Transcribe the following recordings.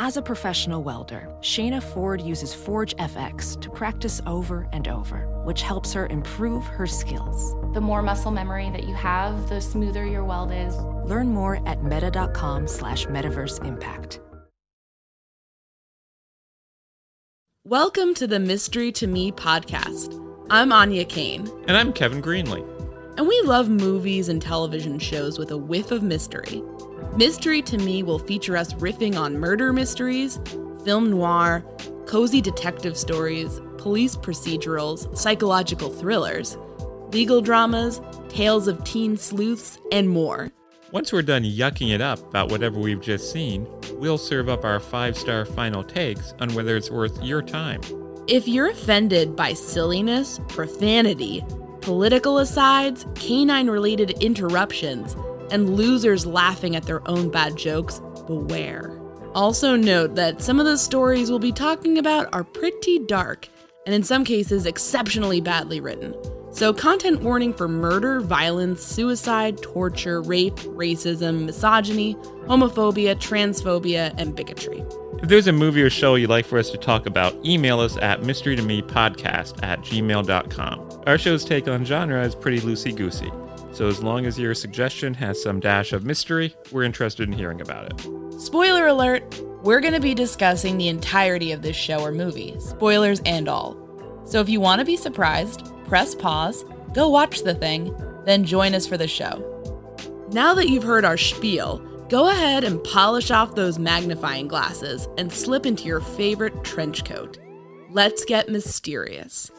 As a professional welder, Shayna Ford uses ForgeFX to practice over and over, which helps her improve her skills. The more muscle memory that you have, the smoother your weld is. Learn more at meta.com slash metaverse impact. Welcome to the Mystery to Me podcast. I'm Áine Kane. And I'm Kevin Greenlee. And we love movies and television shows with a whiff of mystery. Mystery to Me will feature us riffing on murder mysteries, film noir, cozy detective stories, police procedurals, psychological thrillers, legal dramas, tales of teen sleuths, and more. Once we're done yucking it up about whatever we've just seen, we'll serve up our five star final takes on whether it's worth your time. If you're offended by silliness, profanity, political asides, canine related interruptions, and losers laughing at their own bad jokes, beware. Also, note that some of the stories we'll be talking about are pretty dark, and in some cases, exceptionally badly written. So, content warning for murder, violence, suicide, torture, rape, racism, misogyny, homophobia, transphobia, and bigotry. If there's a movie or show you'd like for us to talk about, email us at mysterytomepodcast at gmail.com. Our show's take on genre is pretty loosey goosey, so as long as your suggestion has some dash of mystery, we're interested in hearing about it. Spoiler alert! We're going to be discussing the entirety of this show or movie, spoilers and all. So if you want to be surprised, press pause, go watch the thing, then join us for the show. Now that you've heard our spiel, go ahead and polish off those magnifying glasses and slip into your favorite trench coat. Let's get mysterious.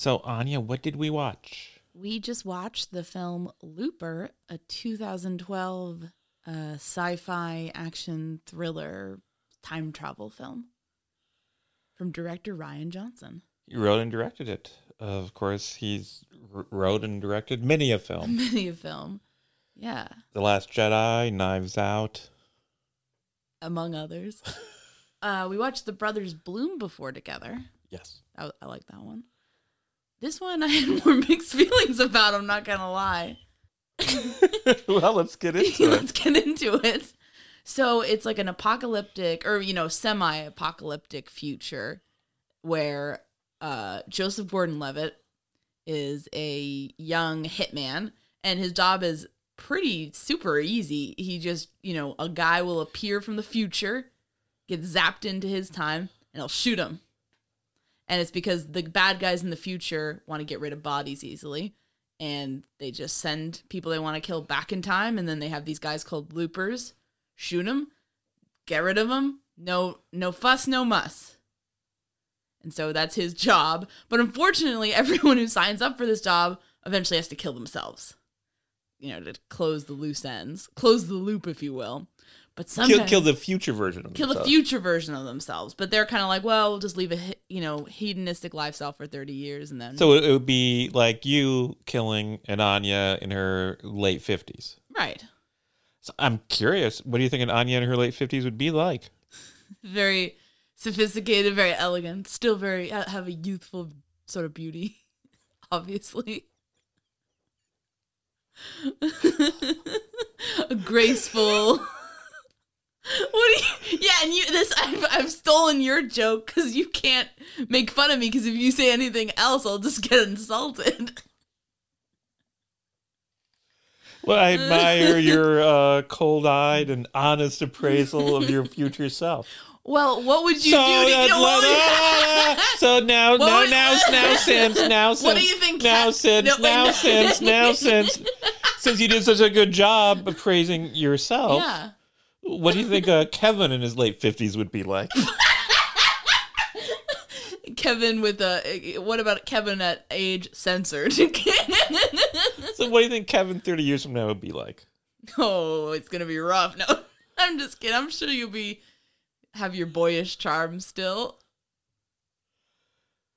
So, Áine, what did we watch? We just watched the film Looper, a 2012 uh, sci fi action thriller time travel film from director Rian Johnson. He wrote and directed it. of course, he's r- wrote and directed many a film. Many a film. Yeah, the Last Jedi, Knives Out. among others. uh, we watched The Brothers Bloom before together. Yes. I, I like that one. This one I had more mixed feelings about, I'm not gonna lie. well, let's get into it. Let's get into it. So it's like an apocalyptic or you know, semi-apocalyptic future where uh Joseph Gordon-Levitt is a young hitman and his job is pretty super easy. He just, you know, a guy will appear from the future, get zapped into his time, and he'll shoot him. And it's because the bad guys in the future want to get rid of bodies easily. And they just send people they want to kill back in time. And then they have these guys called loopers shoot them, get rid of them. No, no fuss, no muss. And so that's his job. But unfortunately, everyone who signs up for this job eventually has to kill themselves. You know, to close the loose ends, close the loop, if you will. But sometimes Kill, kill the future version of kill the future version of themselves. But they're kind of like, well, we'll just leave a you know hedonistic lifestyle for thirty years, and then So it would be like you killing an Áine in her late 50s. right, So I'm curious, what do you think an Áine in her late 50s would be like? very sophisticated, very elegant, still very have a youthful sort of beauty, obviously. a graceful, What do you? Yeah, and you this I've, I've stolen your joke because you can't make fun of me because if you say anything else, I'll just get insulted. Well, I admire your uh, cold-eyed and honest appraisal of your future self. Well, what would you so, do? To, know, what would so now, What now, would- now, now, since, now, since, What do you think Now, Cat- since, No, now, no. since, now, since, since you did such a good job of praising yourself, yeah. What do you think uh, Kevin in his late fifties would be like? Kevin with a. What about Kevin at age censored? so, what do you think Kevin thirty years from now would be like? oh, it's gonna be rough. No, I'm just kidding. I'm sure you'll be have your boyish charm still.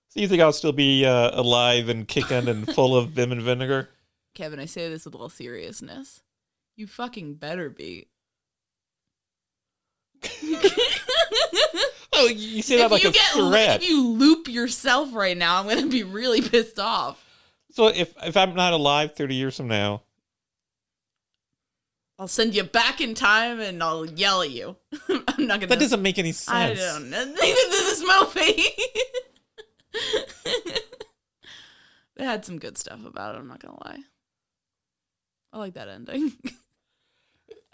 So, you think I'll still be uh, alive and kicking and full of vim and vinegar? Kevin, I say this with all seriousness. You fucking better be. Oh, you say that if like you a get threat. if you loop yourself right now, I'm gonna be really pissed off. So, if if I'm not alive thirty years from now, I'll send you back in time and I'll yell at you. I'm not gonna. that doesn't make any sense. I don't know. Neither does this movie. they had some good stuff about it. I'm not gonna lie. I like that ending.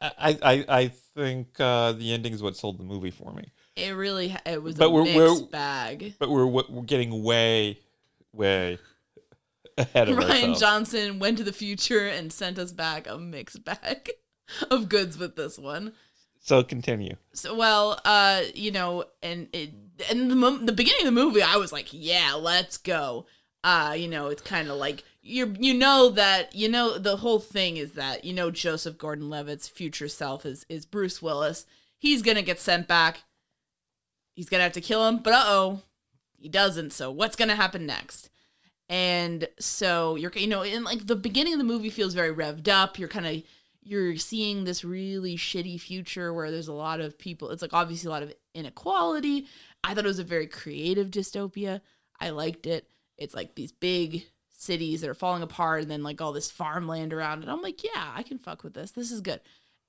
I, I, I think uh, the ending is what sold the movie for me. It really it was But a we're- mixed we're- bag. But we're we're getting way, way ahead of ourselves. Rian ourselves. Johnson went to the future and sent us back a mixed bag of goods with this one. So continue. So well, uh, you know, and it, and the the beginning of the movie, I was like, yeah, let's go. Uh, you know, it's kind of like you you know that you know the whole thing is that you know Joseph Gordon-Levitt's future self is is Bruce Willis. He's gonna get sent back. He's gonna have to kill him, but uh oh, he doesn't. So what's gonna happen next? And so you're you know in like the beginning of the movie feels very revved up. You're kind of you're seeing this really shitty future where there's a lot of people. It's like obviously a lot of inequality. I thought it was a very creative dystopia. I liked it. It's like these big cities that are falling apart and then like all this farmland around it. I'm like, yeah, I can fuck with this. This is good.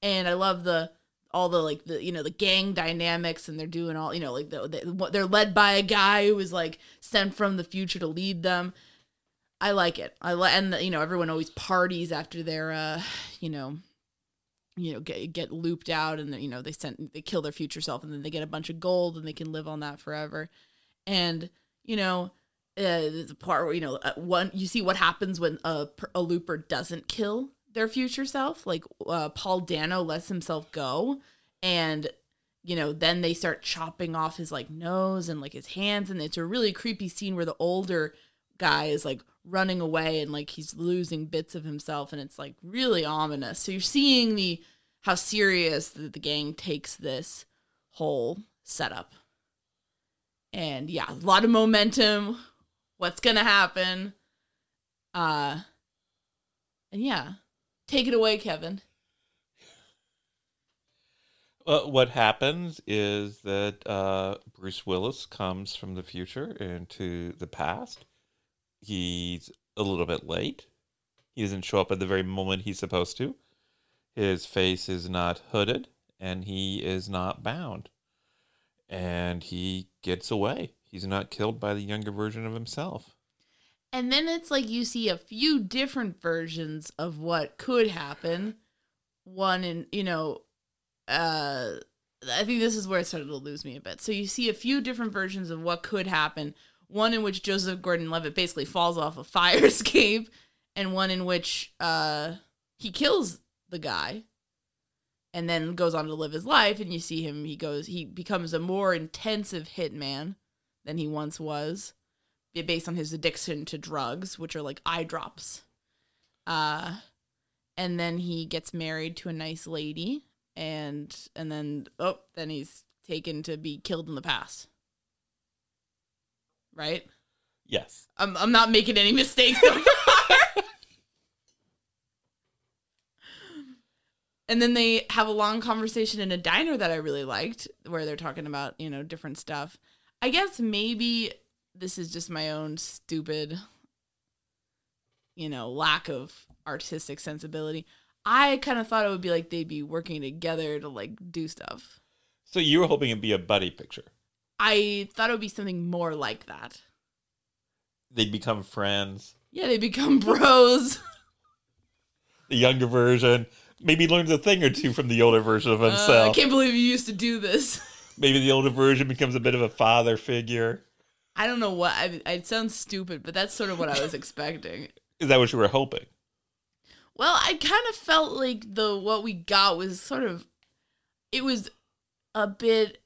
And I love the all the like the you know the gang dynamics and they're doing all you know like the, the they're led by a guy who was like sent from the future to lead them. I like it. I like and you know everyone always parties after their uh you know you know get get looped out and then, you know they sent they kill their future self and then they get a bunch of gold and they can live on that forever. And you know uh, a part where you know uh, one you see what happens when a a looper doesn't kill their future self. Like uh, Paul Dano lets himself go, and you know then they start chopping off his like nose and like his hands, and it's a really creepy scene where the older guy is like running away and like he's losing bits of himself, and it's like really ominous. So you're seeing the how serious the, the gang takes this whole setup. And yeah, a lot of momentum. What's gonna happen? Uh and yeah. Take it away, Kevin. Uh, what happens is that uh, Bruce Willis comes from the future into the past. He's a little bit late. He doesn't show up at the very moment he's supposed to. His face is not hooded and he is not bound. And he gets away. He's not killed by the younger version of himself. And then it's like you see a few different versions of what could happen. One in, you know, uh I think this is where it started to lose me a bit. So you see a few different versions of what could happen. One in which Joseph Gordon-Levitt basically falls off a fire escape, and one in which uh he kills the guy and then goes on to live his life and you see him he goes he becomes a more intensive hitman than he once was based on his addiction to drugs which are like eye drops uh and then he gets married to a nice lady and and then oh then he's taken to be killed in the past right Yes. i'm, I'm not making any mistakes so far and then they have a long conversation in a diner that I really liked, where they're talking about you know different stuff. I guess maybe this is just my own stupid, you know, lack of artistic sensibility. I kind of thought it would be like they'd be working together to like do stuff. So you were hoping it'd be a buddy picture. I thought it would be something more like that. They'd become friends. Yeah, they become bros. The younger version maybe learns a thing or two from the older version of Uh, I can't believe you used to do this. maybe the older version becomes a bit of a father figure. I don't know what. I, it sounds stupid, but that's sort of what I was expecting. Is that what you were hoping? Well, I kind of felt like the what we got was sort of it was a bit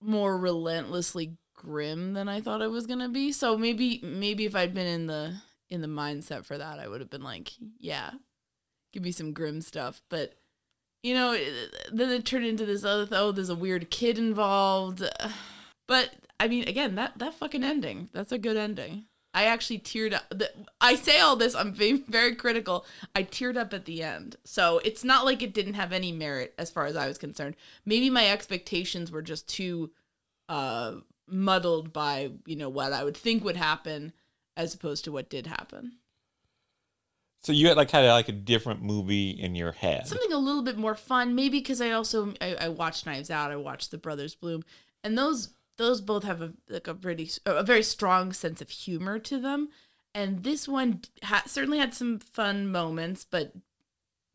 more relentlessly grim than I thought it was going to be. So maybe maybe if I'd been in the in the mindset for that, I would have been like, yeah, give me some grim stuff, but you know, then it turned into this other oh, there's a weird kid involved. But I mean, again, that that fucking ending, that's a good ending. I actually teared up. I say all this, I'm very, very critical. I teared up at the end. So it's not like it didn't have any merit as far as I was concerned. Maybe my expectations were just too uh, muddled by, you know, what I would think would happen as opposed to what did happen. So you had like had like a different movie in your head. Something a little bit more fun, maybe because I also I, I watched Knives Out, I watched The Brothers Bloom, and those those both have a like a pretty a very strong sense of humor to them, and this one ha- certainly had some fun moments, but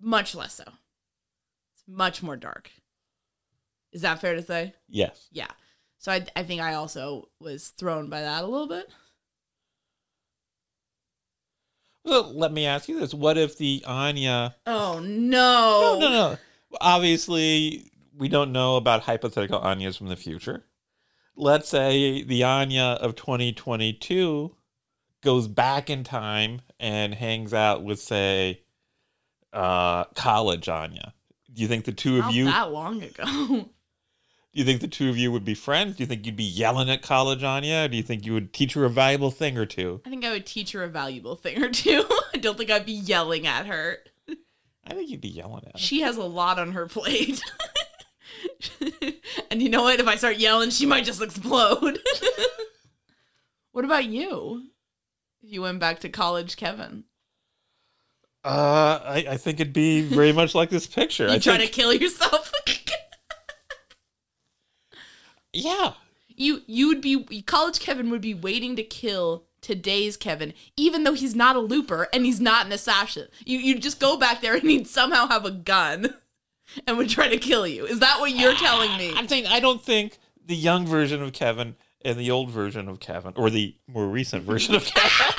much less so. It's much more dark. Is that fair to say? yes. Yeah. So I I think I also was thrown by that a little bit. Well, let me ask you this: What if the Áine? Oh no! No, no, no. Obviously, we don't know about hypothetical Áines from the future. Let's say the Áine of 2022 goes back in time and hangs out with, say, uh, college Áine. Do you think the two of Not you? that long ago. Do you think the two of you would be friends? Do you think you'd be yelling at college Áine? Do you think you would teach her a valuable thing or two? I think I would teach her a valuable thing or two. I don't think I'd be yelling at her. I think you'd be yelling at her. She has a lot on her plate. and you know what? If I start yelling, she might just explode. what about you? If you went back to college, Kevin, Uh, I, I think it'd be very much like this picture. you I try think, to kill yourself. Yeah. you you would be college Kevin would be waiting to kill today's Kevin, even though he's not a looper and he's not an assassin. You you just go back there and he'd somehow have a gun and would try to kill you. Is that what you're telling me? I'm saying I don't think the young version of Kevin and the old version of Kevin, or the more recent version of Kevin,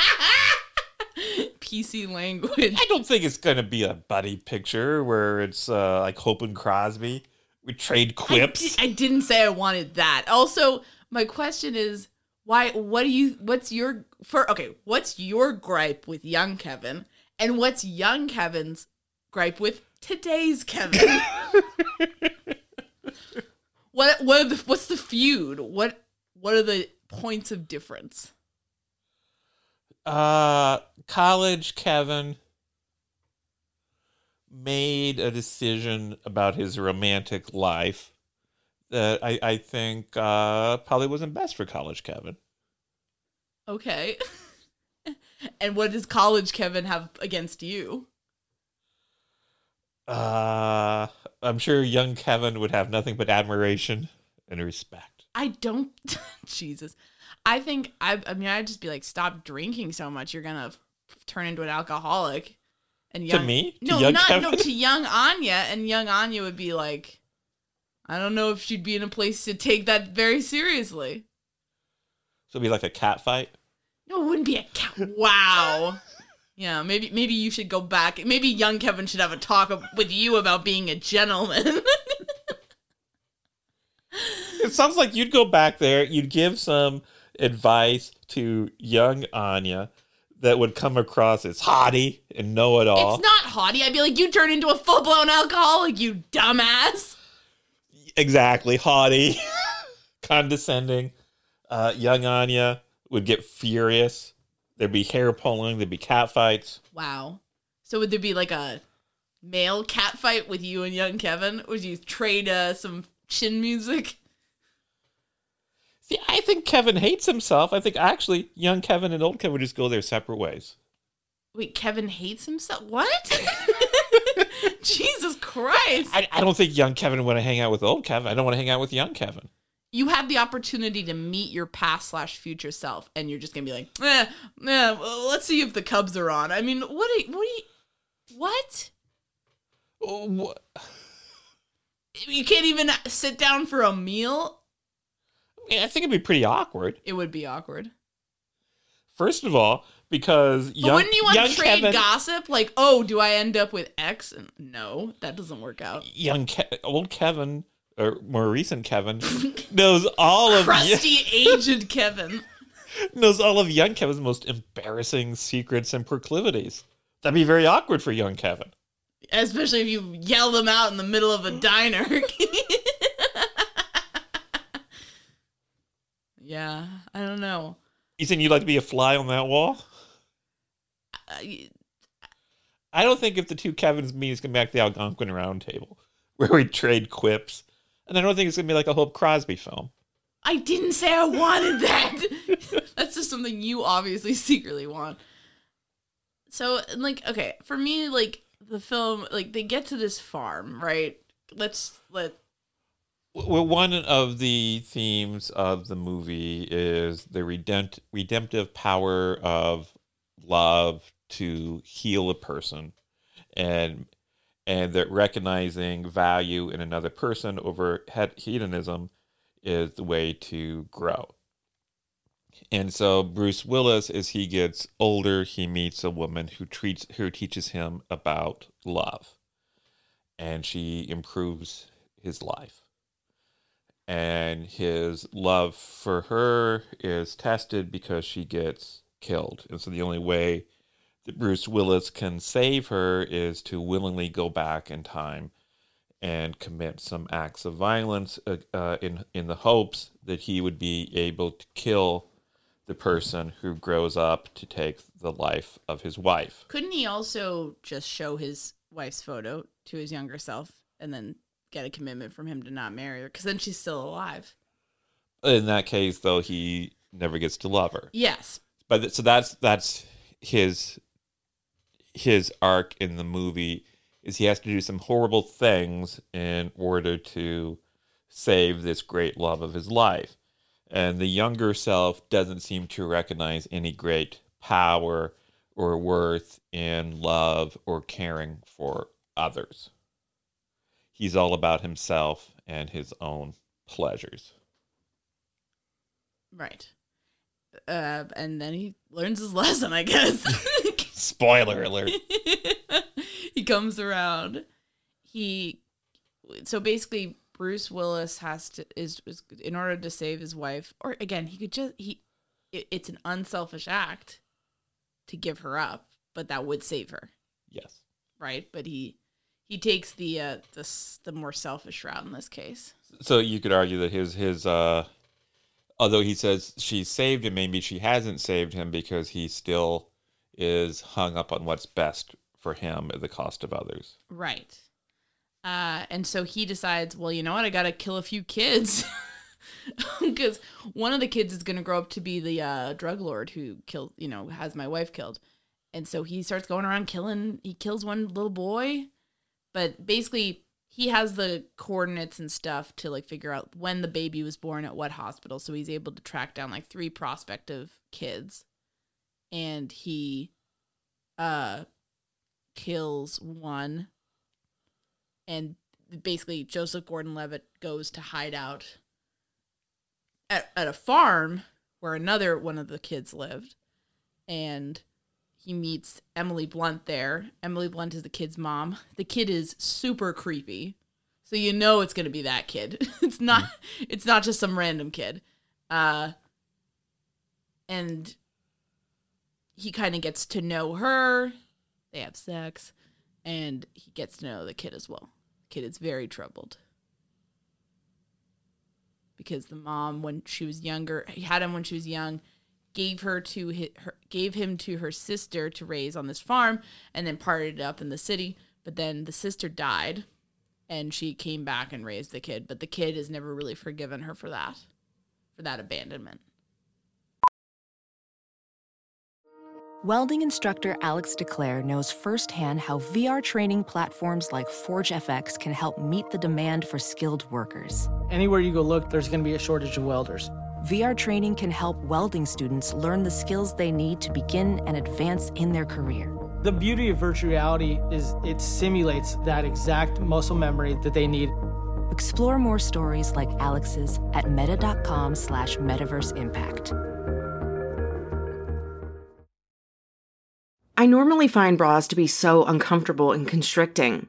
PC language. I don't think it's going to be a buddy picture where it's uh, like Hope and Crosby. We trade quips. I, I didn't say I wanted that. Also, my question is why what do you what's your for okay, what's your gripe with young Kevin and what's young Kevin's gripe with today's Kevin? what what are the, what's the feud? What what are the points of difference? uh, college Kevin made a decision about his romantic life that I, I think uh, probably wasn't best for college Kevin. Okay. and what does college Kevin have against you? Uh, I'm sure young Kevin would have nothing but admiration and respect. I don't. Jesus. I think I. I mean, I'd just be like, stop drinking so much. You're gonna turn into an alcoholic. And To young, me? To no, young not no to young Áine. And young Áine would be like, I don't know if she'd be in a place to take that very seriously. So it'd be like a cat fight. No, it wouldn't be a cat. Wow. Yeah, maybe maybe you should go back. Maybe young Kevin should have a talk with you about being a gentleman. It sounds like you'd go back there, you'd give some advice to young Áine that would come across as haughty and know it all. it's not haughty. I'd be like, you turn into a full blown alcoholic, you dumbass. exactly haughty, condescending. Uh, young Áine would get furious. There'd be hair pulling. There'd be cat fights. Wow. So would there be like a male cat fight with you and young Kevin? Would you trade uh, some chin music? See, I think Kevin hates himself. I think actually young Kevin and old Kevin would just go their separate ways. Wait, Kevin hates himself? What? Jesus Christ. I, I don't think young Kevin would want to hang out with old Kevin. I don't want to hang out with young Kevin. you have the opportunity to meet your past slash future self, and you're just gonna be like, eh, eh, well, let's see if the Cubs are on. I mean, what? You, what? Do you, what? Oh, what? You can't even sit down for a meal. I think it'd be pretty awkward. It would be awkward. First of all, because But young, wouldn't you want young to trade Kevin, gossip? Like, oh, do I end up with X? And no, that doesn't work out. young Ke- old Kevin or more recent Kevin knows all of Crusty, aged Kevin. knows all of young Kevin's most embarrassing secrets and proclivities. That'd be very awkward for young Kevin. Especially if you yell them out in the middle of a diner. yeah, I don't know. You think you'd like to be a fly on that wall? I- I don't think if the two Kevins meet, it's gonna be like the Algonquin Round Table, where we trade quips, and I don't think it's gonna be like a Hope Crosby film. I didn't say I wanted that. That's just something you obviously secretly want. So, like, okay, for me, like the film, like they get to this farm, right? Let's let Well, one of the themes of the movie is the redempt- redemptive power of love to heal a person, and and that recognizing value in another person over hedonism is the way to grow. And so Bruce Willis, as he gets older, he meets a woman who treats who teaches him about love, and she improves his life and his love for her is tested because she gets killed. And so the only way that Bruce Willis can save her is to willingly go back in time and commit some acts of violence uh, uh, in in the hopes that he would be able to kill the person who grows up to take the life of his wife. Couldn't he also just show his wife's photo to his younger self and then get a commitment from him to not marry her? Because then she's still alive. In that case, though, he never gets to love her. Yes. but th- so that's that's his his arc in the movie is he has to do some horrible things in order to save this great love of his life and the younger self doesn't seem to recognize any great power or worth in love or caring for others he's all about himself and his own pleasures Right. Uh, and then he learns his lesson, I guess. spoiler alert he comes around. He so basically Bruce Willis has to is, is in order to save his wife or again he could just he it, it's an unselfish act to give her up but that would save her yes right but he he takes the uh the the more selfish route in this case So you could argue that his his uh although he says she saved him, maybe she hasn't saved him because he still is hung up on what's best for him at the cost of others. Right. Uh, and so he decides, well, you know what? I got to kill a few kids. Because one of the kids is going to grow up to be the uh, drug lord who killed, you know, has my wife killed. And so he starts going around killing, he kills one little boy. But basically, he has the coordinates and stuff to like figure out when the baby was born at what hospital. So he's able to track down like three prospective kids. And he uh kills one and basically Joseph Gordon-Levitt goes to hide out at, at a farm where another one of the kids lived and he meets Emily Blunt there. Emily Blunt is the kid's mom. The kid is super creepy. So you know it's going to be that kid. It's not it's not just some random kid. Uh and he kind of gets to know her. They have sex and he gets to know the kid as well. The kid is very troubled because the mom, when she was younger, he had him when she was young, gave her to hi- her, gave him to her sister to raise on this farm, and then parted it up in the city. But then the sister died, and she came back and raised the kid. But the kid has never really forgiven her for that, for that abandonment. Welding instructor Alex DeClaire knows firsthand how VR training platforms like ForgeFX can help meet the demand for skilled workers. Anywhere you go look, there's going to be a shortage of welders. VR training can help welding students learn the skills they need to begin and advance in their career. The beauty of virtual reality is it simulates that exact muscle memory that they need. Explore more stories like Alex's at meta.com slash metaverse impact. I normally find bras to be so uncomfortable and constricting,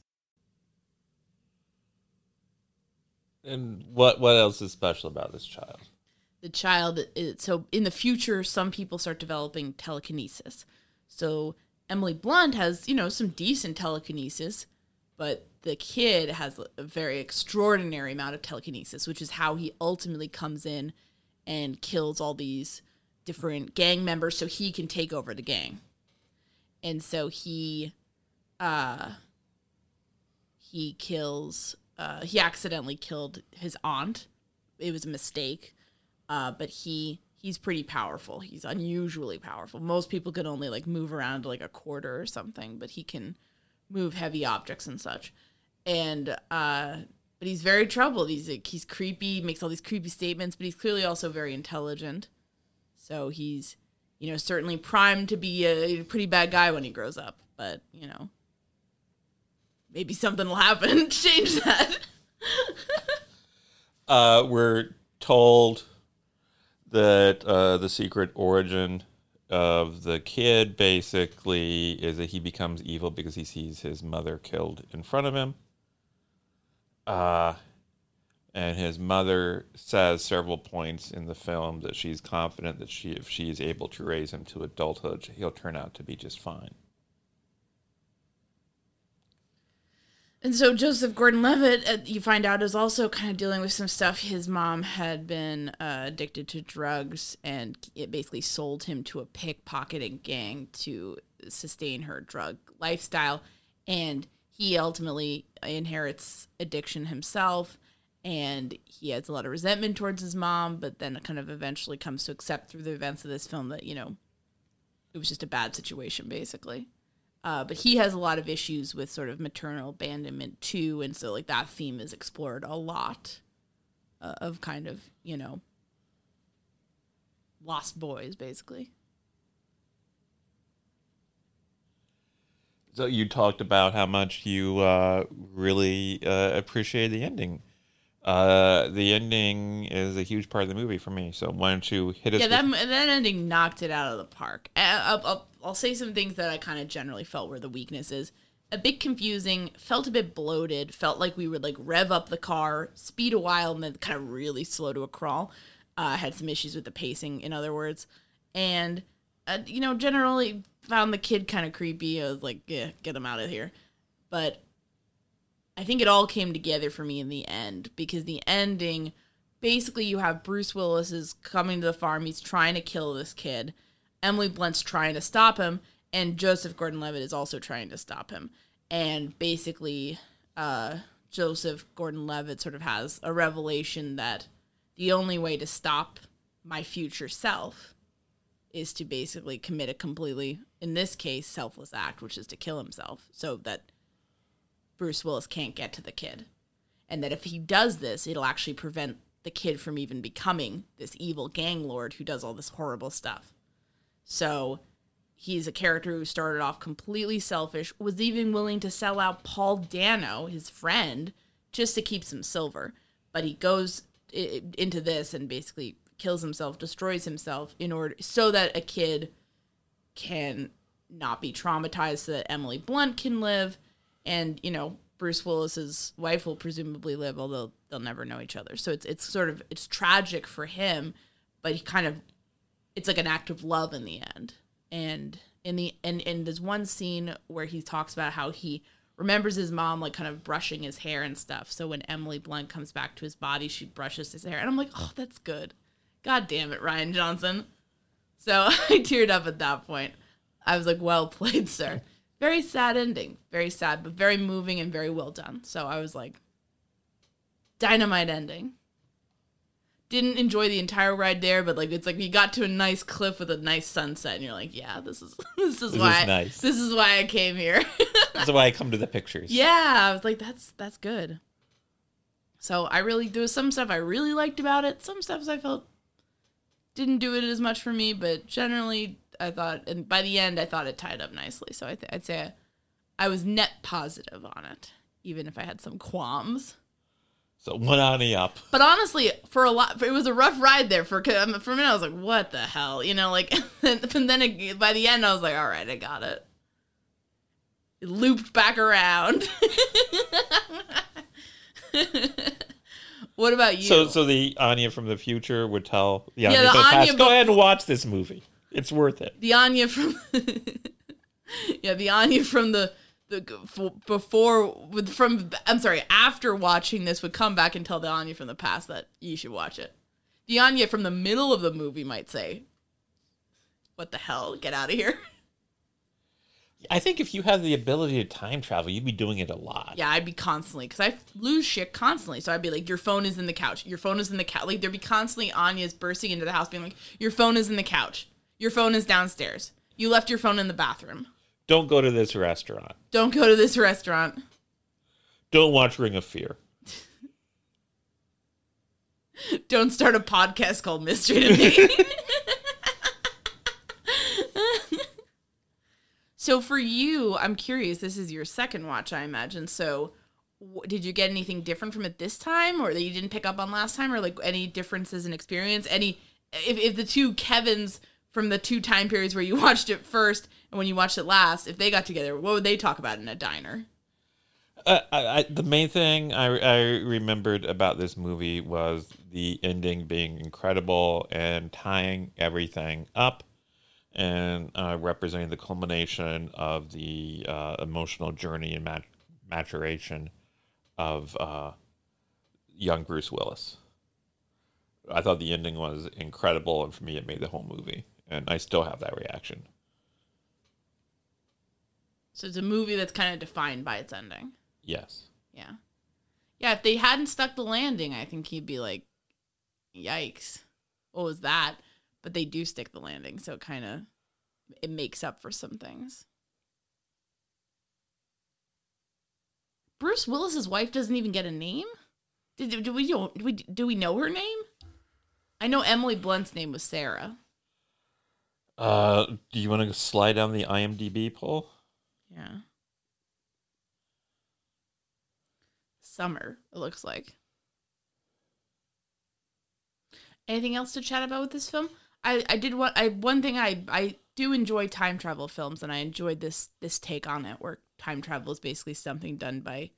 And what what else is special about this child? the child is, so in the future some people start developing telekinesis so emily blunt has you know some decent telekinesis but the kid has a very extraordinary amount of telekinesis which is how he ultimately comes in and kills all these different gang members so he can take over the gang and so he uh he kills uh he accidentally killed his aunt it was a mistake uh, but he he's pretty powerful. He's unusually powerful. Most people can only like move around like a quarter or something, but he can move heavy objects and such. And uh, but he's very troubled. He's like, he's creepy, makes all these creepy statements, but he's clearly also very intelligent. So he's you know certainly primed to be a pretty bad guy when he grows up. But you know maybe something will happen change that. Uh, we're told that uh, the secret origin of the kid basically is that he becomes evil because he sees his mother killed in front of him. Uh, and his mother says several points in the film that she's confident that she, if she is able to raise him to adulthood, he'll turn out to be just fine. And so Joseph Gordon-Levitt, uh, you find out, is also kind of dealing with some stuff. His mom had been uh, addicted to drugs, and it basically sold him to a pickpocketing gang to sustain her drug lifestyle. And he ultimately inherits addiction himself, and he has a lot of resentment towards his mom. But then, kind of eventually comes to accept through the events of this film that you know it was just a bad situation, basically. Uh, but he has a lot of issues with sort of maternal abandonment too, and so like that theme is explored a lot uh, of kind of you know lost boys basically. So you talked about how much you uh, really uh, appreciate the ending. Uh, the ending is a huge part of the movie for me. So why don't you hit us? Yeah, with- that that ending knocked it out of the park. Uh, I'll, say some things that I kind of generally felt were the weaknesses. A bit confusing, felt a bit bloated, felt like we would like rev up the car, speed a while, and then kind of really slow to a crawl. Uh, had some issues with the pacing, in other words, and uh, you know, generally found the kid kind of creepy. I was like, yeah, get him out of here. But I think it all came together for me in the end because the ending basically you have Bruce Willis is coming to the farm, he's trying to kill this kid. Emily Blunt's trying to stop him, and Joseph Gordon Levitt is also trying to stop him. And basically, uh, Joseph Gordon Levitt sort of has a revelation that the only way to stop my future self is to basically commit a completely, in this case, selfless act, which is to kill himself, so that Bruce Willis can't get to the kid. And that if he does this, it'll actually prevent the kid from even becoming this evil gang lord who does all this horrible stuff. So he's a character who started off completely selfish, was even willing to sell out Paul Dano, his friend, just to keep some silver. But he goes into this and basically kills himself, destroys himself in order so that a kid can not be traumatized so that Emily Blunt can live and you know Bruce Willis's wife will presumably live although they'll never know each other. So it's it's sort of it's tragic for him, but he kind of it's like an act of love in the end. And in the and and there's one scene where he talks about how he remembers his mom like kind of brushing his hair and stuff. So when Emily Blunt comes back to his body, she brushes his hair. And I'm like, "Oh, that's good." God damn it, Rian Johnson. So I teared up at that point. I was like, well played, sir. Very sad ending. Very sad, but very moving and very well done. So I was like, dynamite ending. Didn't enjoy the entire ride there, but like it's like you got to a nice cliff with a nice sunset, and you're like, yeah, this is this is This why is nice. this is why I came here. That's why I come to the pictures. Yeah, I was like, that's that's good. So I really there was some stuff I really liked about it. Some stuff I felt didn't do it as much for me, but generally I thought, and by the end I thought it tied up nicely. So I th- I'd say I, I was net positive on it, even if I had some qualms. So one on the up. But honestly, for a lot, it was a rough ride there. For um, for a minute, I was like, "What the hell?" You know, like, and then it, by the end, I was like, "All right, I got it." It looped back around. what about you? So so the Áine from the future would tell the Yeah, Áine the from the past, Áine go ahead and watch this movie. It's worth it. the Áine from yeah, the Áine from the before with from I'm sorry after watching this would come back and tell the Áine from the past that you should watch it. The Áine from the middle of the movie might say, "What the hell? Get out of here!" I think if you had the ability to time travel, you'd be doing it a lot. Yeah, I'd be constantly because I lose shit constantly. So I'd be like, "Your phone is in the couch. Your phone is in the couch." Like there'd be constantly Áine's bursting into the house, being like, "Your phone is in the couch. Your phone is downstairs. You left your phone in the bathroom. Don't go to this restaurant. Don't go to this restaurant." Don't watch Ring of Fear. Don't start a podcast called Mystery to Me. so for you, I'm curious. This is your second watch, I imagine. So, wh- did you get anything different from it this time, or that you didn't pick up on last time, or like any differences in experience? Any, if if the two Kevins from the two time periods where you watched it first and when you watched it last, if they got together, what would they talk about in a diner? Uh, I, I, the main thing I, I remembered about this movie was the ending being incredible and tying everything up and uh, representing the culmination of the uh, emotional journey and mat- maturation of uh, young Bruce Willis. I thought the ending was incredible, and for me, it made the whole movie. And I still have that reaction. So it's a movie that's kind of defined by its ending. Yes. Yeah. Yeah, if they hadn't stuck the landing, I think he'd be like, yikes. What was that? But they do stick the landing, so it kind of it makes up for some things. Bruce Willis's wife doesn't even get a name? Did, do we do we do we know her name? I know Emily Blunt's name was Sarah. Uh, do you want to slide down the IMDb poll? Yeah. Summer, it looks like. Anything else to chat about with this film? I, I did what I one thing I I do enjoy time travel films and I enjoyed this this take on it where time travel is basically something done by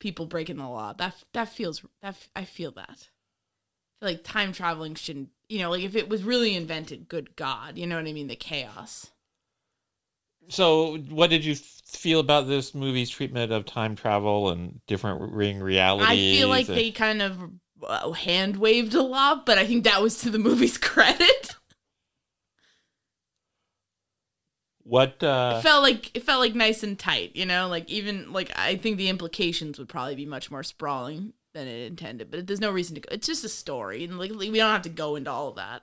people breaking the law. That that feels that I feel that. Like time traveling shouldn't you know like if it was really invented, good God, you know what I mean? The chaos. So, what did you feel about this movie's treatment of time travel and different ring realities? I feel like and- they kind of uh, hand waved a lot, but I think that was to the movie's credit. What? Uh, it felt like it felt like nice and tight, you know. Like even like I think the implications would probably be much more sprawling than it intended, but there's no reason to go. It's just a story, and like we don't have to go into all of that.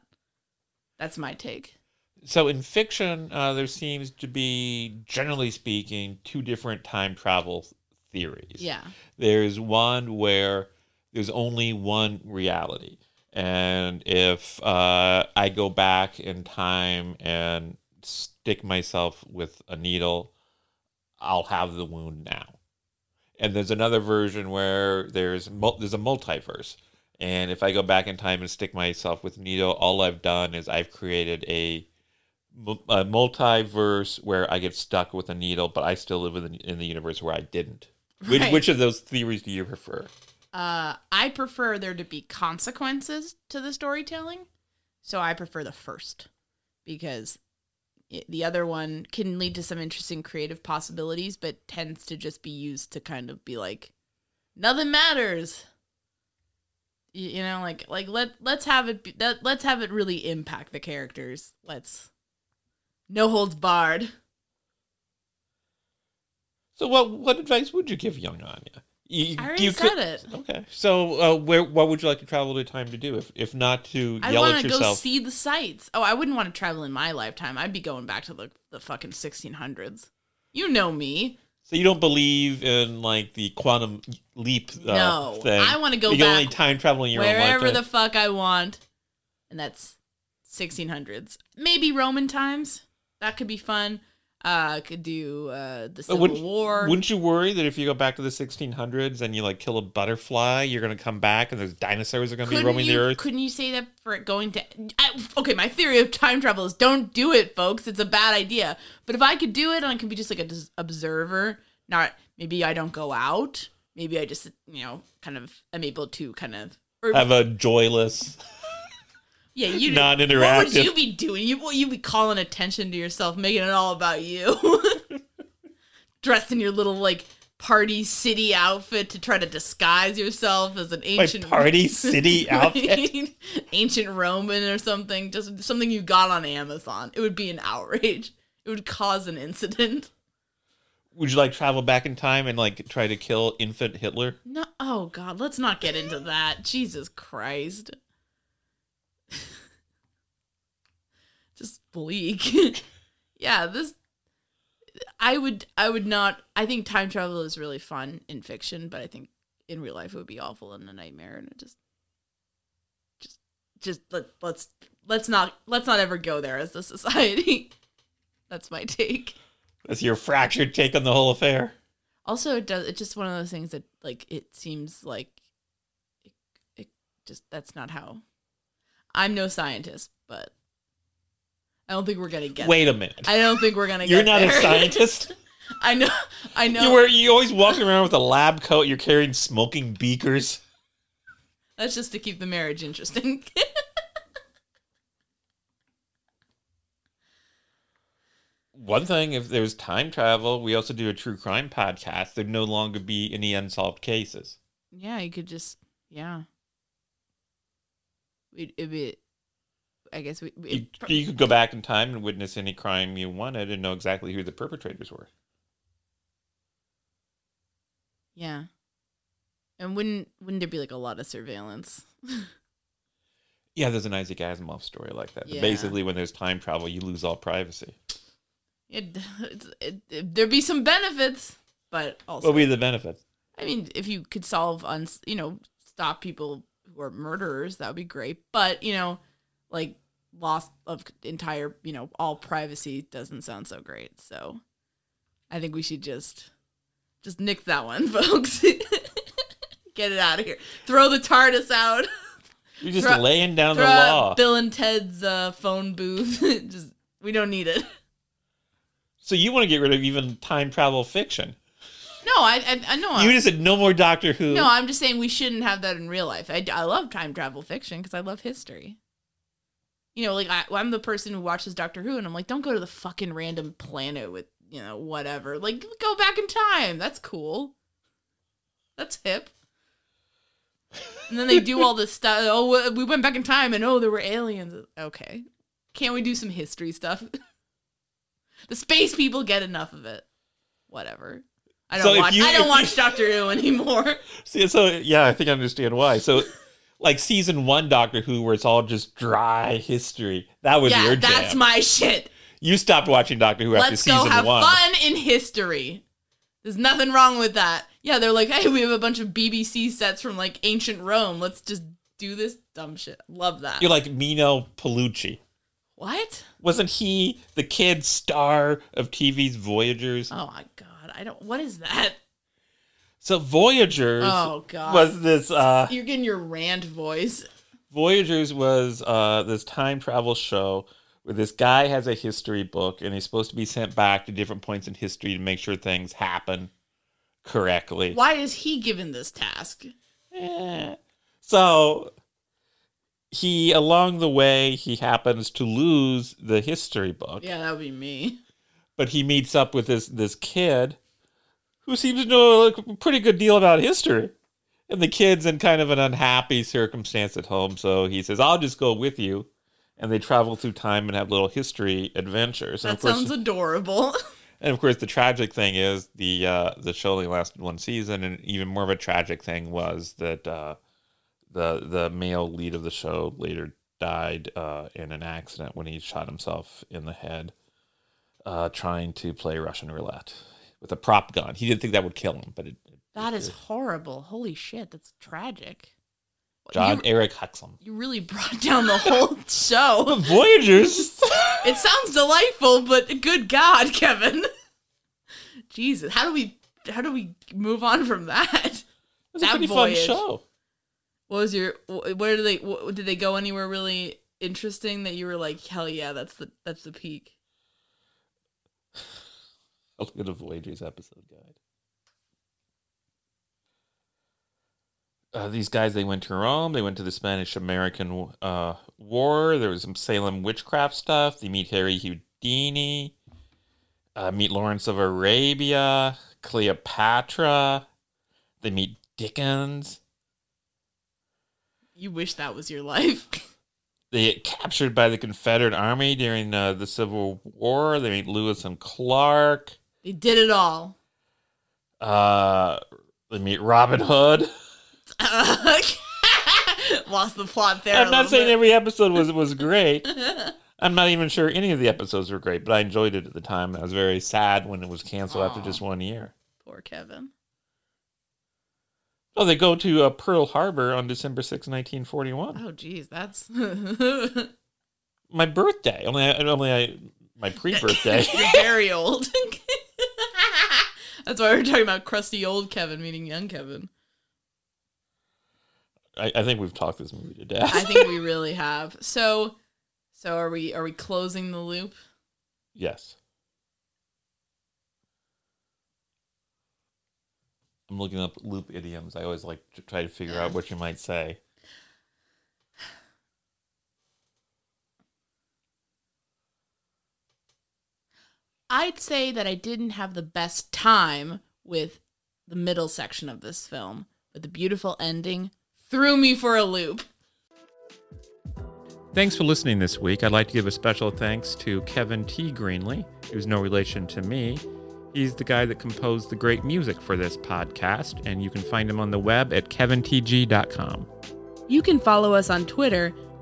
That's my take. so, in fiction, uh, there seems to be, generally speaking, two different time travel theories. Yeah, There's one where there's only one reality. And if uh, I go back in time and stick myself with a needle, I'll have the wound now. And there's another version where there's mul- there's a multiverse, and if I go back in time and stick myself with needle, all I've done is I've created a, a multiverse where I get stuck with a needle, but I still live in the, in the universe where I didn't. Which, Right. which of those theories do you prefer? Uh, I prefer there to be consequences to the storytelling, so I prefer the first because the other one can lead to some interesting creative possibilities, but tends to just be used to kind of be like, nothing matters. You, you know, like like let let's have it be, that let's have it really impact the characters. Let's no holds barred. So, what what advice would you give young Áine? You, I already you said could- it. Okay. So, uh, where what would you like to travel to time to do if if not to I yell at yourself? I want to go see the sights. Oh, I wouldn't want to travel in my lifetime. I'd be going back to the the fucking 1600s. You know me. so you don't believe in like the quantum leap uh, No, thing? I wanna go You can only time traveling your Wherever the fuck I want, and that's 1600s. Maybe Roman times. That could be fun. Uh, could do uh the Civil wouldn't, War. wouldn't you worry that if you go back to the 1600s and you like kill a butterfly, you're gonna come back and those dinosaurs are gonna be roaming you, the earth? Couldn't you say that for it going to? I, okay, my theory of time travel is don't do it, folks. It's a bad idea. But if I could do it, and I can be just like a dis- observer. Not maybe I don't go out. Maybe I just you know kind of am able to kind of. Have a joyless. Yeah, you non-interactive- What would you be doing? You what you be calling attention to yourself, making it all about you. Dressed in your little like party city outfit to try to disguise yourself as an My ancient party city outfit. ancient Roman or something, just something you got on Amazon. It would be an outrage. It would cause an incident. Would you like travel back in time and like try to kill infant Hitler? No, oh God, let's not get into that. Jesus Christ. Just bleak. yeah, this I would I would not I think time travel is really fun in fiction, but I think in real life it would be awful and a nightmare and it just just just let, let's let's not let's not ever go there as a society. That's my take. That's your fractured take on the whole affair. Also, it does. It's just one of those things that, like, it seems like it, it just that's not how. I'm no scientist, but I don't think we're gonna get. Wait a minute. I don't think we're gonna. Get You're not there. a scientist. I know. I know. You were you always walking around with a lab coat. You're carrying smoking beakers. That's just to keep the marriage interesting. One thing, if there was time travel, we also do a true crime podcast. There'd no longer be any unsolved cases. yeah, you could just. Yeah. It'd be. I guess we. You, it- you could go back in time and witness any crime you wanted and know exactly who the perpetrators were. yeah. And wouldn't wouldn't there be like a lot of surveillance? Yeah, there's an Isaac Asimov story like that. Yeah. Basically, when there's time travel, you lose all privacy. It, it's it, it, there'd be some benefits, but also, What would be the benefits? I mean, if you could solve, uns, you know, stop people who are murderers, that would be great. But you know, like loss of entire, you know, all privacy doesn't sound so great. So, I think we should just, just nick that one, folks. Get it out of here. Throw the TARDIS out. You're just Throw- laying down the law. Bill and Ted's uh, phone booth. just we don't need it. So you want to get rid of even time travel fiction? No, I I, I know. You just said no more Doctor Who. No, I'm just saying we shouldn't have that in real life. I, I love time travel fiction because I love history. You know, like I, I'm the person who watches Doctor Who, and I'm like, don't go to the fucking random planet with you know whatever. Like, go back in time. That's cool. That's hip. And then they do all this stuff. Oh, we went back in time, and oh, there were aliens. Okay, can't we do some history stuff? the space people get enough of it. Whatever. I don't So watch. you- I don't watch Doctor Who anymore. See, so yeah, I think I understand why. So, like season one Doctor Who, where it's all just dry history. That was yeah, your that's my shit. You stopped watching Doctor Who after season one. Let's go have one. fun in history. There's nothing wrong with that. Yeah, they're like, hey, we have a bunch of BBC sets from like ancient Rome. Let's just do this dumb shit. Love that. You're like Meeno Peluce. what? Wasn't he the kid star of TV's Voyagers? Oh my god, I don't. What is that? So Voyagers Oh god, was this uh you're getting your rant voice. Voyagers was uh this time travel show where this guy has a history book and he's supposed to be sent back to different points in history to make sure things happen correctly. Why is he given this task? Eh. So he along the way he happens to lose the history book. Yeah, that would be me. But he meets up with this this kid who seems to know a pretty good deal about history. And the kid's in kind of an unhappy circumstance at home, so he says, "I'll just go with you." And they travel through time and have little history adventures. And That course, sounds adorable. and of course, the tragic thing is the uh, the show only lasted one season, and even more of a tragic thing was that uh, the the male lead of the show later died uh, in an accident when he shot himself in the head uh, trying to play Russian roulette with a prop gun. He didn't think that would kill him, but it. that is horrible. Holy shit, that's tragic. Jon You, Erik Hexum. you really brought down the whole show. Voyagers. It sounds delightful, but good God, Kevin. Jesus, how do we how do we move on from that? It's a That pretty voyage. fun show. What was your? Where did they? Did they go anywhere really interesting that you were like, hell yeah, that's the that's the peak. I'll look at a Voyagers episode guide. Uh, these guys, they went to Rome. They went to the Spanish American uh, War. There was some Salem witchcraft stuff. They meet Harry Houdini. Uh, meet Lawrence of Arabia, Cleopatra. They meet Dickens. You wish that was your life. They get captured by the Confederate Army during uh, the Civil War. They meet Lewis and Clark. They did it all. Uh, they meet Robin Hood. Lost the plot there. I'm not saying bit. every episode was was great. I'm not even sure any of the episodes were great, but I enjoyed it at the time. I was very sad when it was canceled after just one year. Poor Kevin. Oh, they go to uh, Pearl Harbor on December 6, 1941. Oh, geez, that's My birthday. Only, I, only I, my pre-birthday. You're very old. That's why we're talking about crusty old Kevin meeting young Kevin. I, I think we've talked this movie to death. I think we really have. So, so are we? Are we closing the loop? yes. I'm looking up loop idioms. I always like to try to figure out what you might say. I'd say that I didn't have the best time with the middle section of this film, but the beautiful ending threw me for a loop. Thanks for listening this week. I'd like to give a special thanks to Kevin T. Greenley, who's no relation to me. He's the guy that composed the great music for this podcast, and you can find him on the web at kevintg.com. You can follow us on Twitter